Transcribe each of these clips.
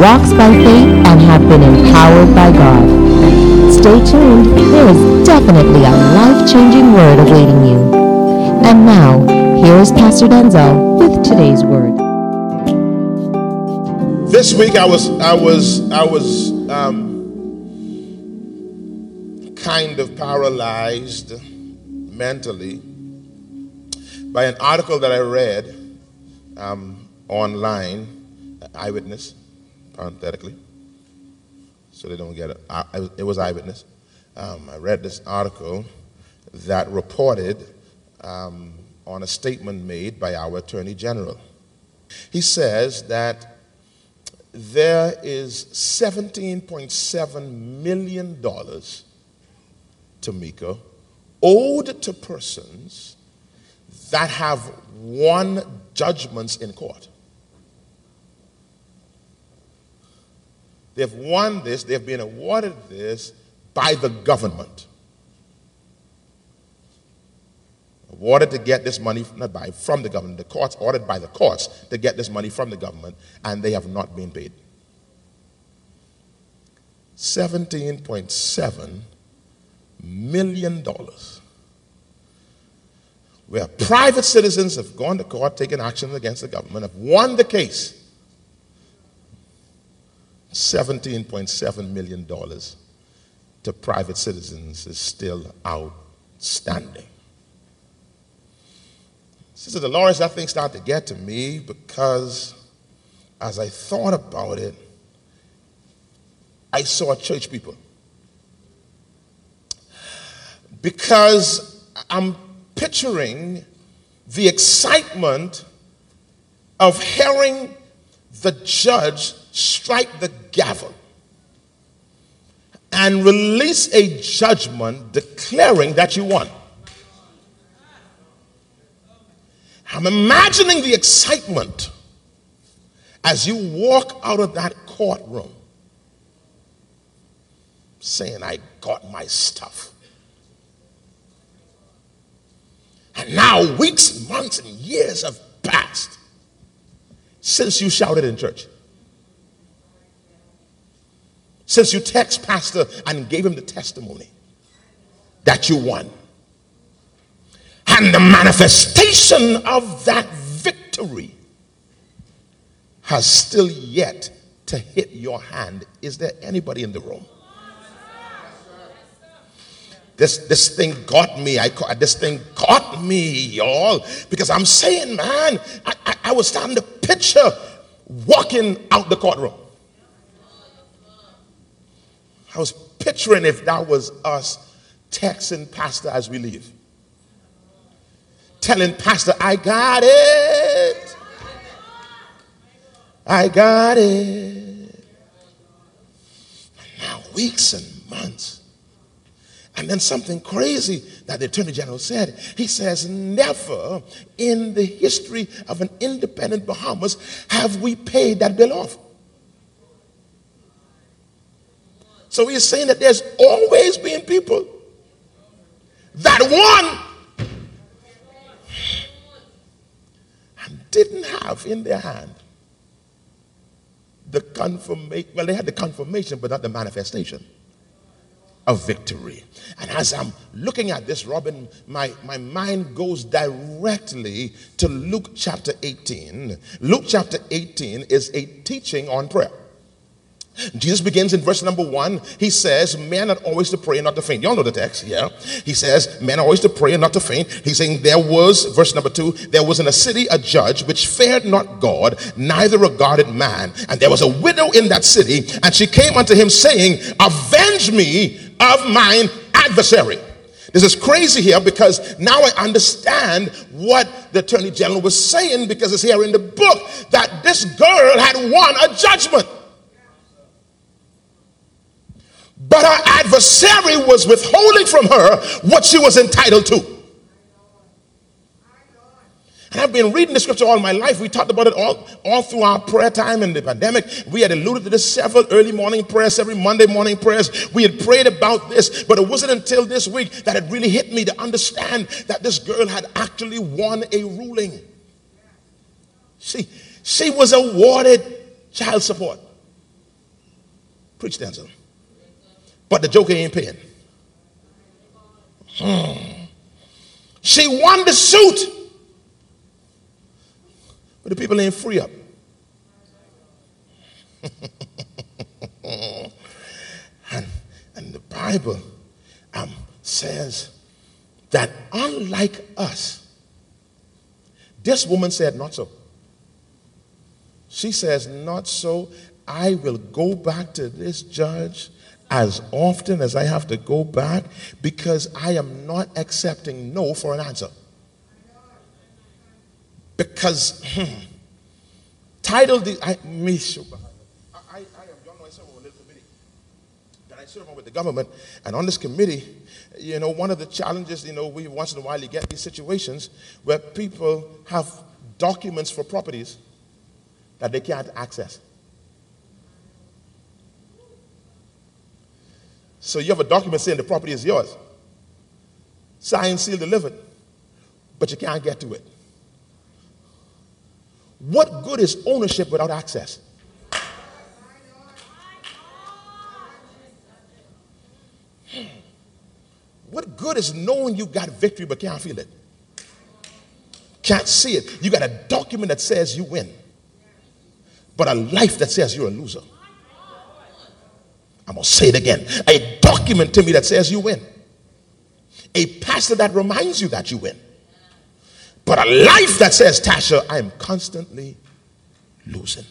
walks by faith, and have been empowered by God. Stay tuned, there is definitely a life-changing word awaiting you. And now, here is Pastor Denczil with today's word. This week I was I was I was um, kind of paralyzed mentally by an article that I read um, online, Eyewitness, parenthetically, so they don't get it. I, it was eyewitness. Um, I read this article that reported um, on a statement made by our Attorney General. He says that there is $17.7 million, Tamika, owed to persons that have won judgments in court. They've won this, they've been awarded this by the government. Awarded to get this money, not by, from the government. The courts ordered by the courts to get this money from the government, and they have not been paid. $17.7 million. Where private citizens have gone to court, taken action against the government, have won the case $17.7 million to private citizens is still outstanding. Sister Dolores, that thing started to get to me because as I thought about it, I saw church people. Because I'm picturing the excitement of hearing the judge strike the gavel and release a judgment declaring that you won. I'm imagining the excitement as you walk out of that courtroom saying, I got my stuff. And now weeks, months, and years have passed since you shouted in church. Since you text pastor and gave him the testimony that you won. And the manifestation of that victory has still yet to hit your hand. Is there anybody in the room? This, this thing got me. I this thing got me, y'all. Because I'm saying, man, I, I, I was starting to picture walking out the courtroom. I was picturing if that was us texting Pastor as we leave. Telling Pastor, I got it. I got it. And Now, weeks and months. And then something crazy that the Attorney General said. He says, Never in the history of an independent Bahamas have we paid that bill off. So he's saying that there's always been people that won and didn't have in their hand the confirmation. Well, they had the confirmation, but not the manifestation of victory. And as I'm looking at this, Robin, my, my mind goes directly to Luke chapter 18. Luke chapter 18 is a teaching on prayer. Jesus begins in verse number one. He says, Men are always to pray and not to faint. Y'all know the text, yeah? He says, Men are always to pray and not to faint. He's saying, There was, verse number two, there was in a city a judge which feared not God, neither regarded man. And there was a widow in that city, and she came unto him, saying, Avenge me of mine adversary. This is crazy here because now I understand what the attorney general was saying because it's here in the book that this girl had won a judgment. But her adversary was withholding from her what she was entitled to. And I've been reading the scripture all my life. We talked about it all, all through our prayer time in the pandemic. We had alluded to this several early morning prayers, every Monday morning prayers. We had prayed about this, but it wasn't until this week that it really hit me to understand that this girl had actually won a ruling. See, she was awarded child support. Preach, Denczil but the joker ain't paying. Hmm. She won the suit, but the people ain't free up. and, and the Bible um, says that unlike us, this woman said, Not so. She says, Not so. I will go back to this judge as often as I have to go back because I am not accepting no for an answer. Because hmm, title the I me I, I, am I serve on a little committee. That I serve on with the government, and on this committee, you know, one of the challenges, you know, we once in a while you get these situations where people have documents for properties that they can't access. So you have a document saying the property is yours. Signed, sealed, delivered. But you can't get to it. What good is ownership without access? What good is knowing you got victory but can't feel it? Can't see it. You got a document that says you win, but a life that says you're a loser. I'm going to say it again. A document to me that says you win. A pastor that reminds you that you win. But a life that says, Tasha, I am constantly losing.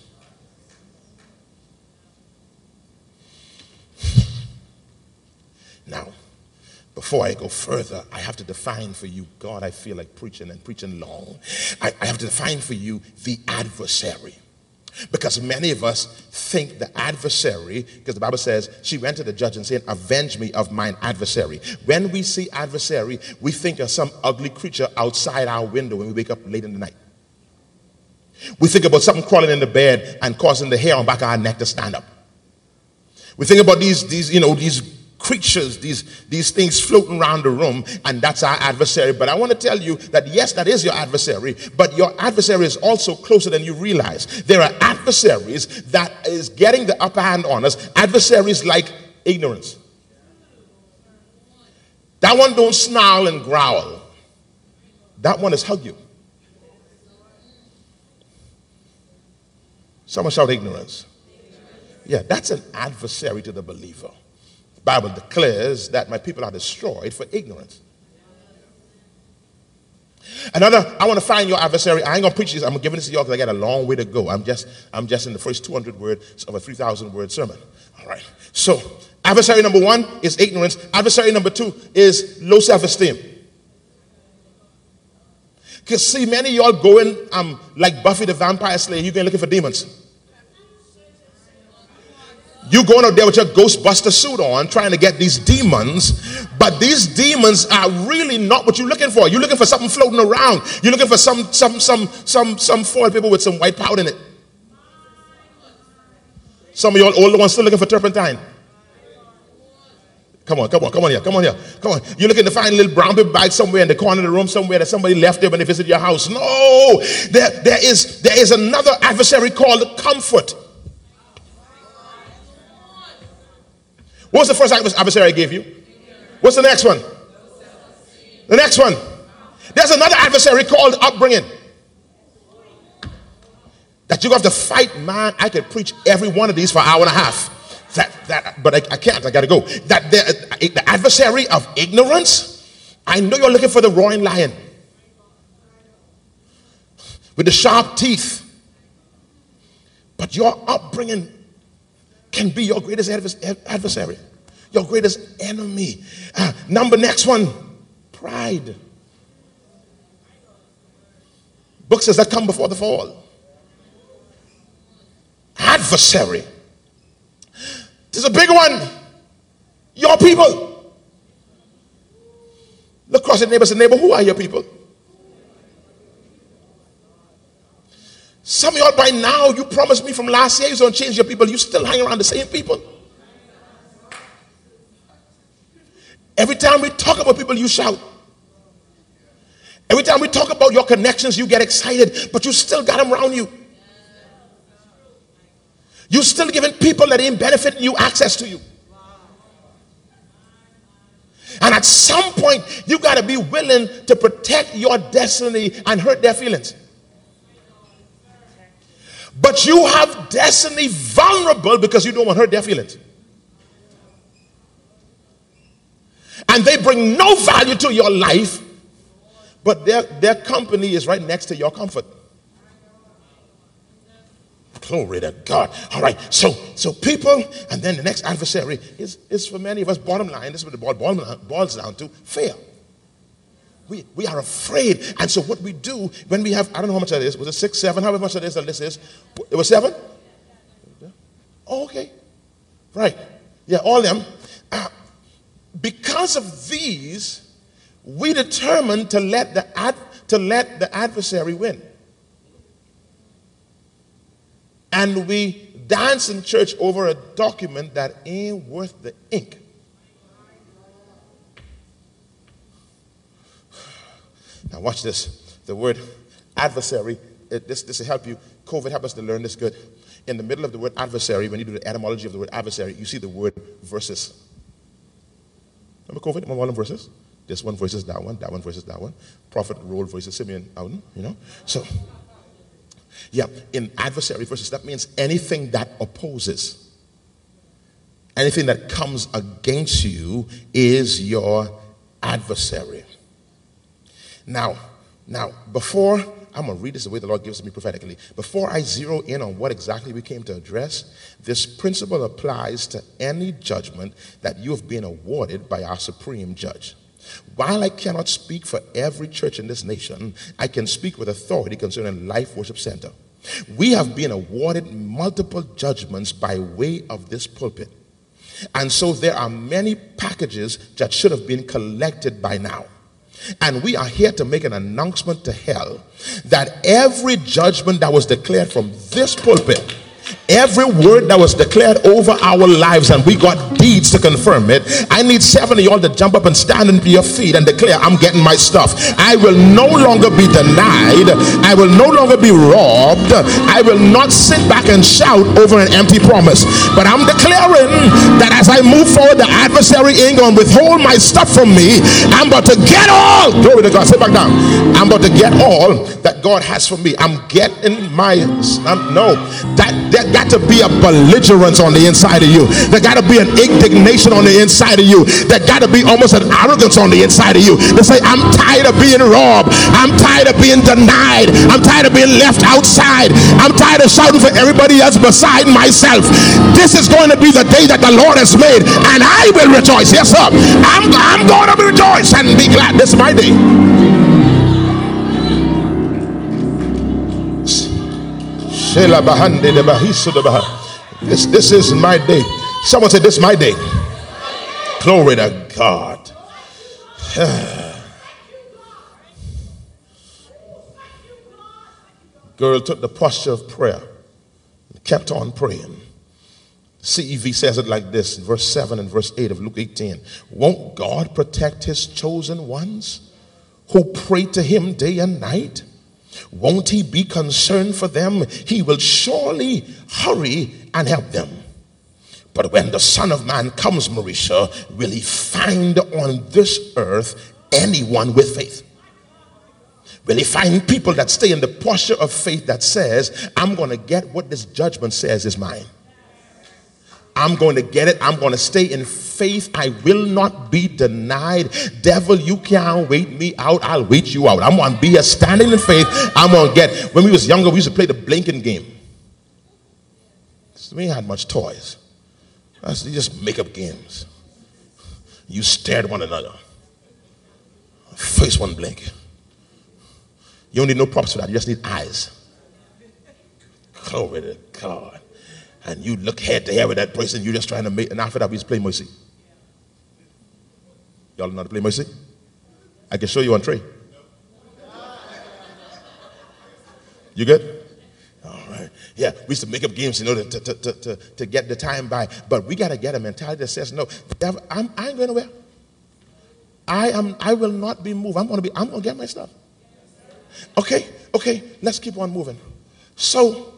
Now, before I go further, I have to define for you, God, I feel like preaching and preaching long. I, I have to define for you the adversary. Because many of us think the adversary, because the Bible says she went to the judge and said, Avenge me of mine adversary. When we see adversary, we think of some ugly creature outside our window when we wake up late in the night. We think about something crawling in the bed and causing the hair on back of our neck to stand up. We think about these, these, you know, these creatures, these, these things floating around the room, and that's our adversary. But I want to tell you that yes, that is your adversary, but your adversary is also closer than you realize. There are adversaries that is getting the upper hand on us, adversaries like ignorance. That one don't snarl and growl. That one is hug you. Someone shout ignorance. Yeah, that's an adversary to the believer. Bible declares that my people are destroyed for ignorance. Another, I want to find your adversary. I ain't gonna preach this. I'm giving this to y'all because I got a long way to go. I'm just, I'm just in the first 200 words of a 3,000 word sermon. All right. So, adversary number one is ignorance. Adversary number two is low self-esteem. Because see, many y'all going um like Buffy the Vampire Slayer. You going looking for demons. You going out there with your Ghostbuster suit on, trying to get these demons, but these demons are really not what you're looking for. You're looking for something floating around. You're looking for some some some some some foil paper with some white powder in it. Some of y'all older ones still looking for turpentine. Come on, come on, come on here, come on here, come on. You're looking to find a little brown paper bag somewhere in the corner of the room, somewhere that somebody left there when they visited your house. No, there, there is there is another adversary called comfort. What's the first adversary I gave you? What's the next one? The next one. There's another adversary called upbringing. That you have to fight, man. I could preach every one of these for an hour and a half. that, that but I, I can't, I gotta go. That the, the adversary of ignorance, I know you're looking for the roaring lion with the sharp teeth. But your upbringing can be your greatest adversary, your greatest enemy. Uh, number next one pride. Book says that come before the fall. Adversary. There's a big one. Your people. Look across your neighbor and neighbor, who are your people? Some of y'all by now, you promised me from last year you're going to change your people. You still hang around the same people. Every time we talk about people, you shout. Every time we talk about your connections, you get excited, but you still got them around you. You still giving people that ain't benefiting you access to you. And at some point, you got to be willing to protect your destiny and hurt their feelings. But you have destiny vulnerable because you don't want to hurt their feelings. And they bring no value to your life, but their, their company is right next to your comfort. Glory to God. All right. So, so people, and then the next adversary is, is for many of us, bottom line, this is what the ball boils down to fear we, we are afraid. And so what we do when we have, I don't know how much that is. Was it six, seven? However much that is, the list is. It was seven? Oh, okay. Right. Yeah, all them. Uh, because of these, we determined to let the ad, to let the adversary win. And we dance in church over a document that ain't worth the ink. Now, watch this. The word adversary, it, this, this will help you. COVID help us to learn this good. In the middle of the word adversary, when you do the etymology of the word adversary, you see the word versus. Remember COVID? Remember all them verses? This one versus that one, that one versus that one. Prophet role versus Simeon you know? So, yeah, in adversary versus, that means anything that opposes. Anything that comes against you is your adversary. Now, now, before I'm going to read this the way the Lord gives me prophetically. Before I zero in on what exactly we came to address, this principle applies to any judgment that you have been awarded by our supreme judge. While I cannot speak for every church in this nation, I can speak with authority concerning Life Worship Center. We have been awarded multiple judgments by way of this pulpit. And so there are many packages that should have been collected by now. And we are here to make an announcement to hell that every judgment that was declared from this pulpit Every word that was declared over our lives, and we got deeds to confirm it. I need seven of y'all to jump up and stand into your feet and declare, I'm getting my stuff. I will no longer be denied. I will no longer be robbed. I will not sit back and shout over an empty promise. But I'm declaring that as I move forward, the adversary ain't going to withhold my stuff from me. I'm about to get all. Glory to God. Sit back down. I'm about to get all that God has for me. I'm getting my. No, that, that got to be a belligerence on the inside of you. There got to be an indignation on the inside of you. There got to be almost an arrogance on the inside of you. To say, I'm tired of being robbed. I'm tired of being denied. I'm tired of being left outside. I'm tired of shouting for everybody else beside myself. This is going to be the day that the Lord has made, and I will rejoice. Yes, sir. I'm, I'm going to rejoice and be glad. This is my day. This, this is my day. Someone said, This is my day. Glory to God. Girl took the posture of prayer and kept on praying. CEV says it like this in verse 7 and verse 8 of Luke 18. Won't God protect his chosen ones who pray to him day and night? Won't he be concerned for them? He will surely hurry and help them. But when the Son of Man comes, Marisha, will he find on this earth anyone with faith? Will he find people that stay in the posture of faith that says, I'm going to get what this judgment says is mine? I'm going to get it. I'm going to stay in faith. I will not be denied. Devil, you can't wait me out. I'll wait you out. I'm going to be a standing in faith. I'm going to get. When we was younger, we used to play the blinking game. We had much toys. That's, you just make up games. You stare at one another. Face one blink. You don't need no props for that. You just need eyes. Glory to God. And you look head to head with that person, you're just trying to make, and after that, we just play mercy. Y'all know how to play mercy? I can show you on tray. You good? Yeah, we used to make up games, you know, to, to, to, to, to get the time by. But we got to get a mentality that says, no, I'm, I ain't going nowhere. I am. I will not be moved. I'm going to be. I'm going to get my stuff. Okay. Okay. Let's keep on moving. So,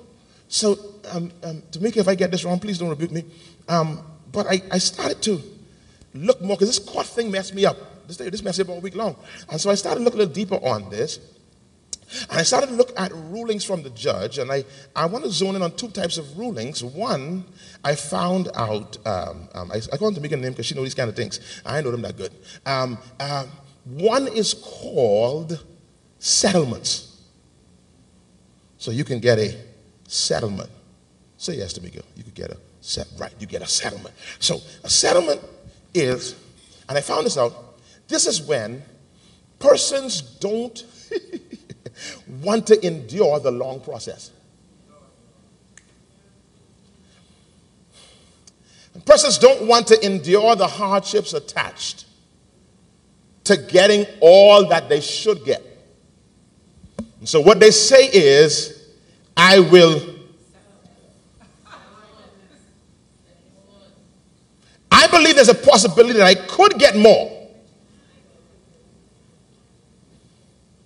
so um, um, Tamika, if I get this wrong, please don't rebuke me. Um, but I, I started to look more because this court thing messed me up. This, this messed me up all week long, and so I started looking a little deeper on this. And I started to look at rulings from the judge, and I, I want to zone in on two types of rulings. One, I found out, um, um, I, I call a name because she knows these kind of things. I know them that good. Um, uh, one is called settlements. So you can get a settlement. Say yes girl. You could get a set right. You get a settlement. So a settlement is, and I found this out. This is when persons don't want to endure the long process. And persons don't want to endure the hardships attached to getting all that they should get. And so, what they say is, I will. I believe there's a possibility that I could get more.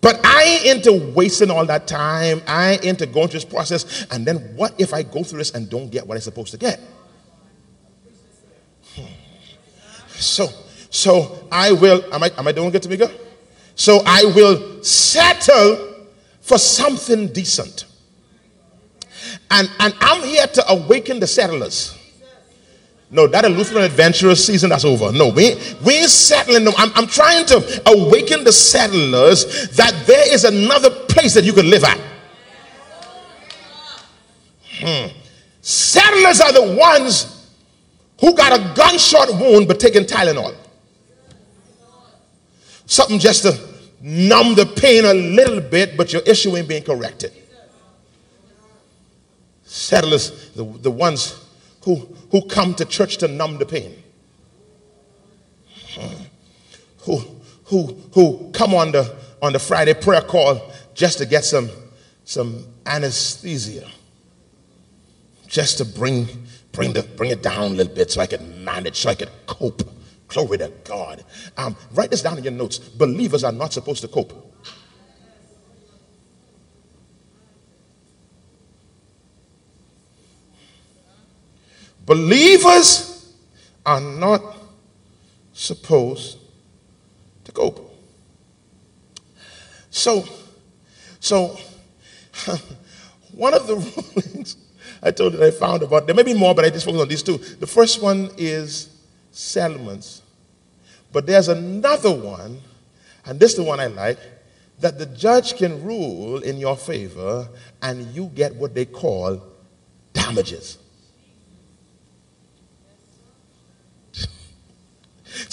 But I ain't into wasting all that time. I ain't into going through this process. And then what if I go through this and don't get what I'm supposed to get? Hmm. So, so I will, am I, am I doing good to me, good? So I will settle for something decent. And, and I'm here to awaken the settlers. No, that Lutheran adventurous season that's over. No, we, we ain't settling. I'm, I'm trying to awaken the settlers that there is another place that you can live at. Hmm. Settlers are the ones who got a gunshot wound but taking Tylenol. Something just to numb the pain a little bit, but your issue ain't being corrected. Settlers, the, the ones who, who come to church to numb the pain. Who, who, who come on the, on the Friday prayer call just to get some, some anesthesia. Just to bring, bring, the, bring it down a little bit so I can manage, so I can cope. Glory to God. Um, write this down in your notes. Believers are not supposed to cope. Believers are not supposed to cope. So, so one of the rulings I told you that I found about there may be more, but I just focus on these two. The first one is settlements, but there's another one, and this is the one I like, that the judge can rule in your favor, and you get what they call damages.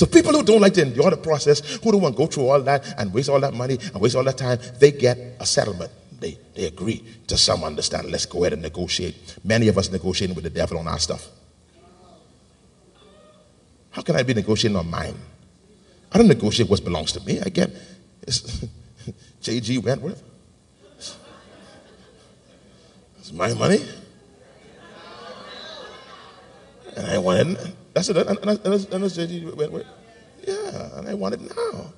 So people who don't like to endure the process, who don't want to go through all that and waste all that money and waste all that time, they get a settlement. They, they agree to some understand. Let's go ahead and negotiate. Many of us negotiating with the devil on our stuff. How can I be negotiating on mine? I don't negotiate what belongs to me. I get it's J.G. Wentworth. It's my money. And I wanted that's it. And, and, and, and J.G. Yeah, and I want it now.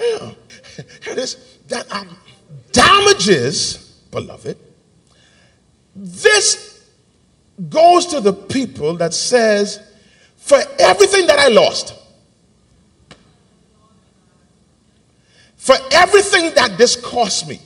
Yeah. Here it is. That damages, beloved. This goes to the people that says, for everything that I lost, for everything that this cost me,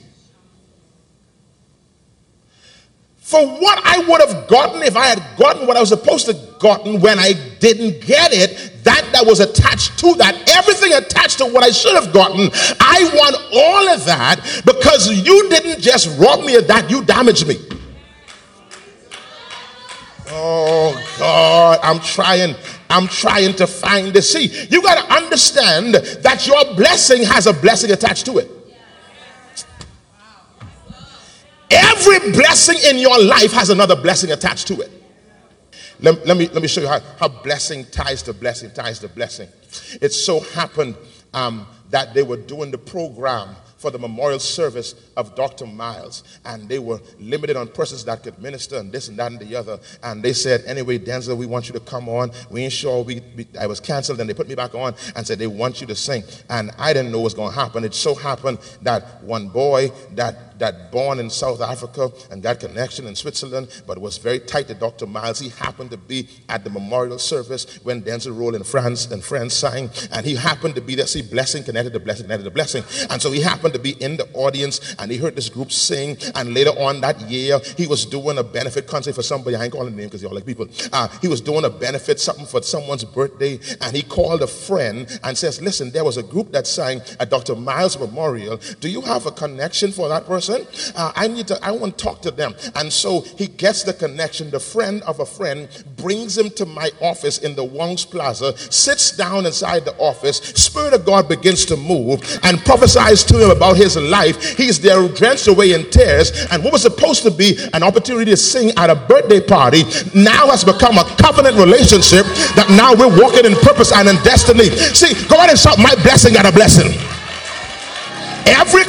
for what I would have gotten if I had gotten what I was supposed to gotten when I didn't get it, that that was attached to that, everything attached to what I should have gotten, I want all of that because you didn't just rob me of that, you damaged me. Oh God, I'm trying. I'm trying to find the See, you got to understand that your blessing has a blessing attached to it. Every blessing in your life has another blessing attached to it. Let, let, me, let me show you how, how blessing ties to blessing, ties to blessing. It so happened um, that they were doing the program for the memorial service of Dr. Miles, and they were limited on persons that could minister and this and that and the other. And they said, "Anyway, Denczil, we want you to come on. We ain't sure we." we I was canceled, and they put me back on and said they want you to sing. And I didn't know what was going to happen. It so happened that one boy that that born in South Africa and got connection in Switzerland, but was very tight to Dr. Miles. He happened to be at the memorial service when Denczil Rolle in France and friends sang, and he happened to be there. See, blessing connected to blessing connected to blessing. And so he happened to be in the audience and he heard this group sing. And later on that year, he was doing a benefit concert for somebody. I ain't calling the name because y'all like people. Uh, he was doing a benefit, something for someone's birthday, and he called a friend and says, Listen, there was a group that sang at Dr. Miles Memorial. Do you have a connection for that person? person. Uh, I need to, I want to talk to them. And so he gets the connection. The friend of a friend brings him to my office in the Wong's Plaza, sits down inside the office. Spirit of God begins to move and prophesies to him about his life. He's there drenched away in tears. And what was supposed to be an opportunity to sing at a birthday party now has become a covenant relationship that now we're walking in purpose and in destiny. See, go ahead and shout, My blessing at a blessing. Every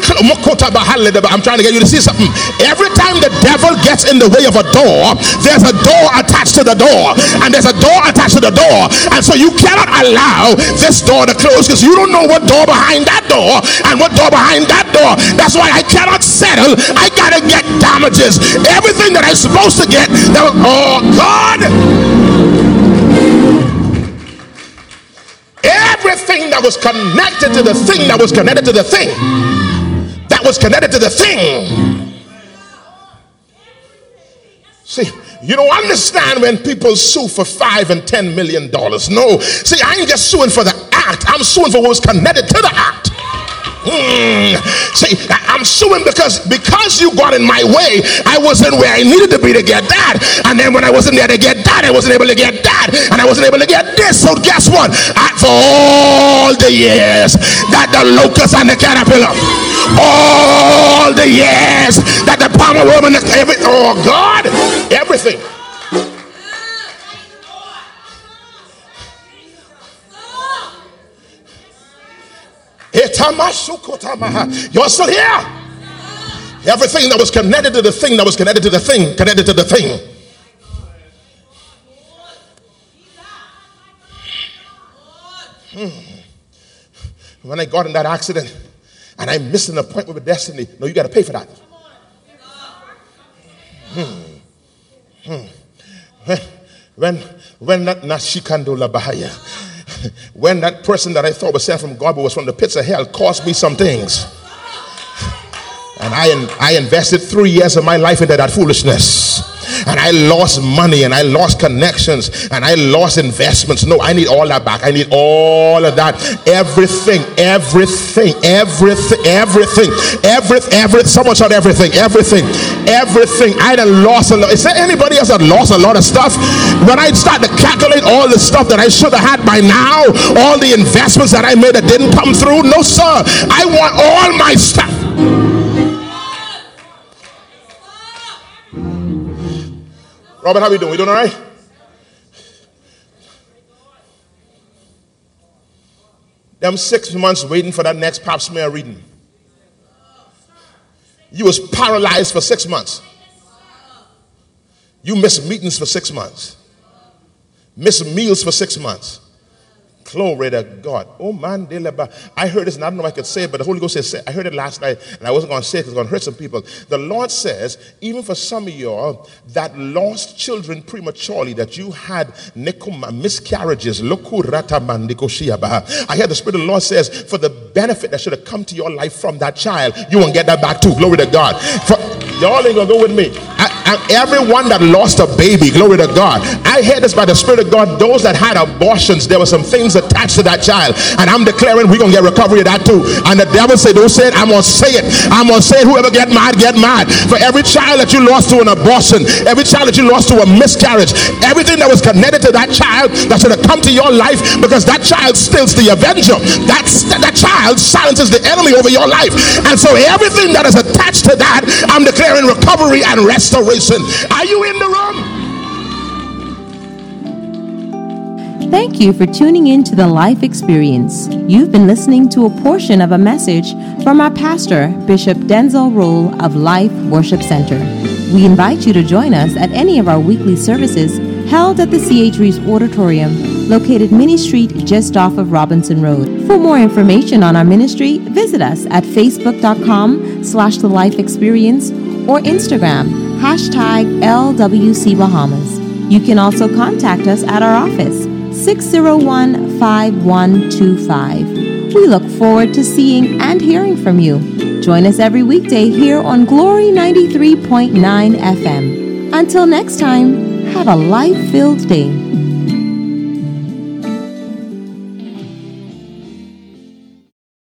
I'm trying to get you to see something. Every time the devil gets in the way of a door, there's a door attached to the door, and there's a door attached to the door, and so you cannot allow this door to close because you don't know what door behind that door and what door behind that door. That's why I cannot settle. I gotta get damages. Everything that I'm supposed to get. Oh God. Everything that was connected to the thing that was connected to the thing that was connected to the thing. See, you don't understand when people sue for five and ten million dollars. No, see, I ain't just suing for the act, I'm suing for what was connected to the act. Mm. See, I'm suing because because you got in my way, I wasn't where I needed to be to get that. And then when I wasn't there to get that, I wasn't able to get that. And I wasn't able to get this. So guess what? I, for all the years that the locust and the caterpillar, all the years that the palmer worm and every, oh God, everything. You're still here. Everything that was connected to the thing that was connected to the thing, connected to the thing. Hmm. When I got in that accident and I missed an appointment with destiny, no, you got to pay for that. Hmm. Hmm. When when that Nashikandula Bahaya when that person that I thought was sent from God but was from the pits of hell cost me some things. And I, I invested three years of my life into that foolishness and I lost money and I lost connections and I lost investments. No, I need all that back. I need all of that. Everything, everything, everything, everything, everything, everything. Someone shout everything, everything, everything. I done lost a lot. Is there anybody else that lost a lot of stuff? When I start to calculate all the stuff that I should have had by now, all the investments that I made that didn't come through, no, sir. I want all my stuff. Robert, how we doing? We doing all right? Them six months waiting for that next pap smear reading. You was paralyzed for six months. You missed meetings for six months. Missed meals for six months. Glory to God. Oh man, I heard this and I don't know if I could say it, but the Holy Ghost says, I heard it last night and I wasn't going to say it because it's going to hurt some people. The Lord says, even for some of y'all that lost children prematurely, that you had miscarriages, I hear the Spirit of the Lord says, for the benefit that should have come to your life from that child, you won't get that back too. Glory to God. For, y'all ain't going to go with me. I, everyone that lost a baby, glory to God. I heard this by the Spirit of God. Those that had abortions, there were some things attached to that child. And I'm declaring we're going to get recovery of that too. And the devil said, Don't say it. I'm going to say it. I'm going to say it. Whoever get mad, get mad. For every child that you lost to an abortion, every child that you lost to a miscarriage, everything that was connected to that child that should have come to your life because that child stills the avenger. That's, that child silences the enemy over your life. And so everything that is attached to that, I'm declaring recovery and restoration. Are you in the room? Thank you for tuning in to the Life Experience. You've been listening to a portion of a message from our pastor, Bishop Denczil Rolle of Life Worship Center. We invite you to join us at any of our weekly services held at the CH Reeves Auditorium, located Minnie Street just off of Robinson Road. For more information on our ministry, visit us at facebook.com slash the life experience or Instagram, hashtag LWC Bahamas. You can also contact us at our office, 601 5125. We look forward to seeing and hearing from you. Join us every weekday here on Glory 93.9 FM. Until next time, have a life filled day.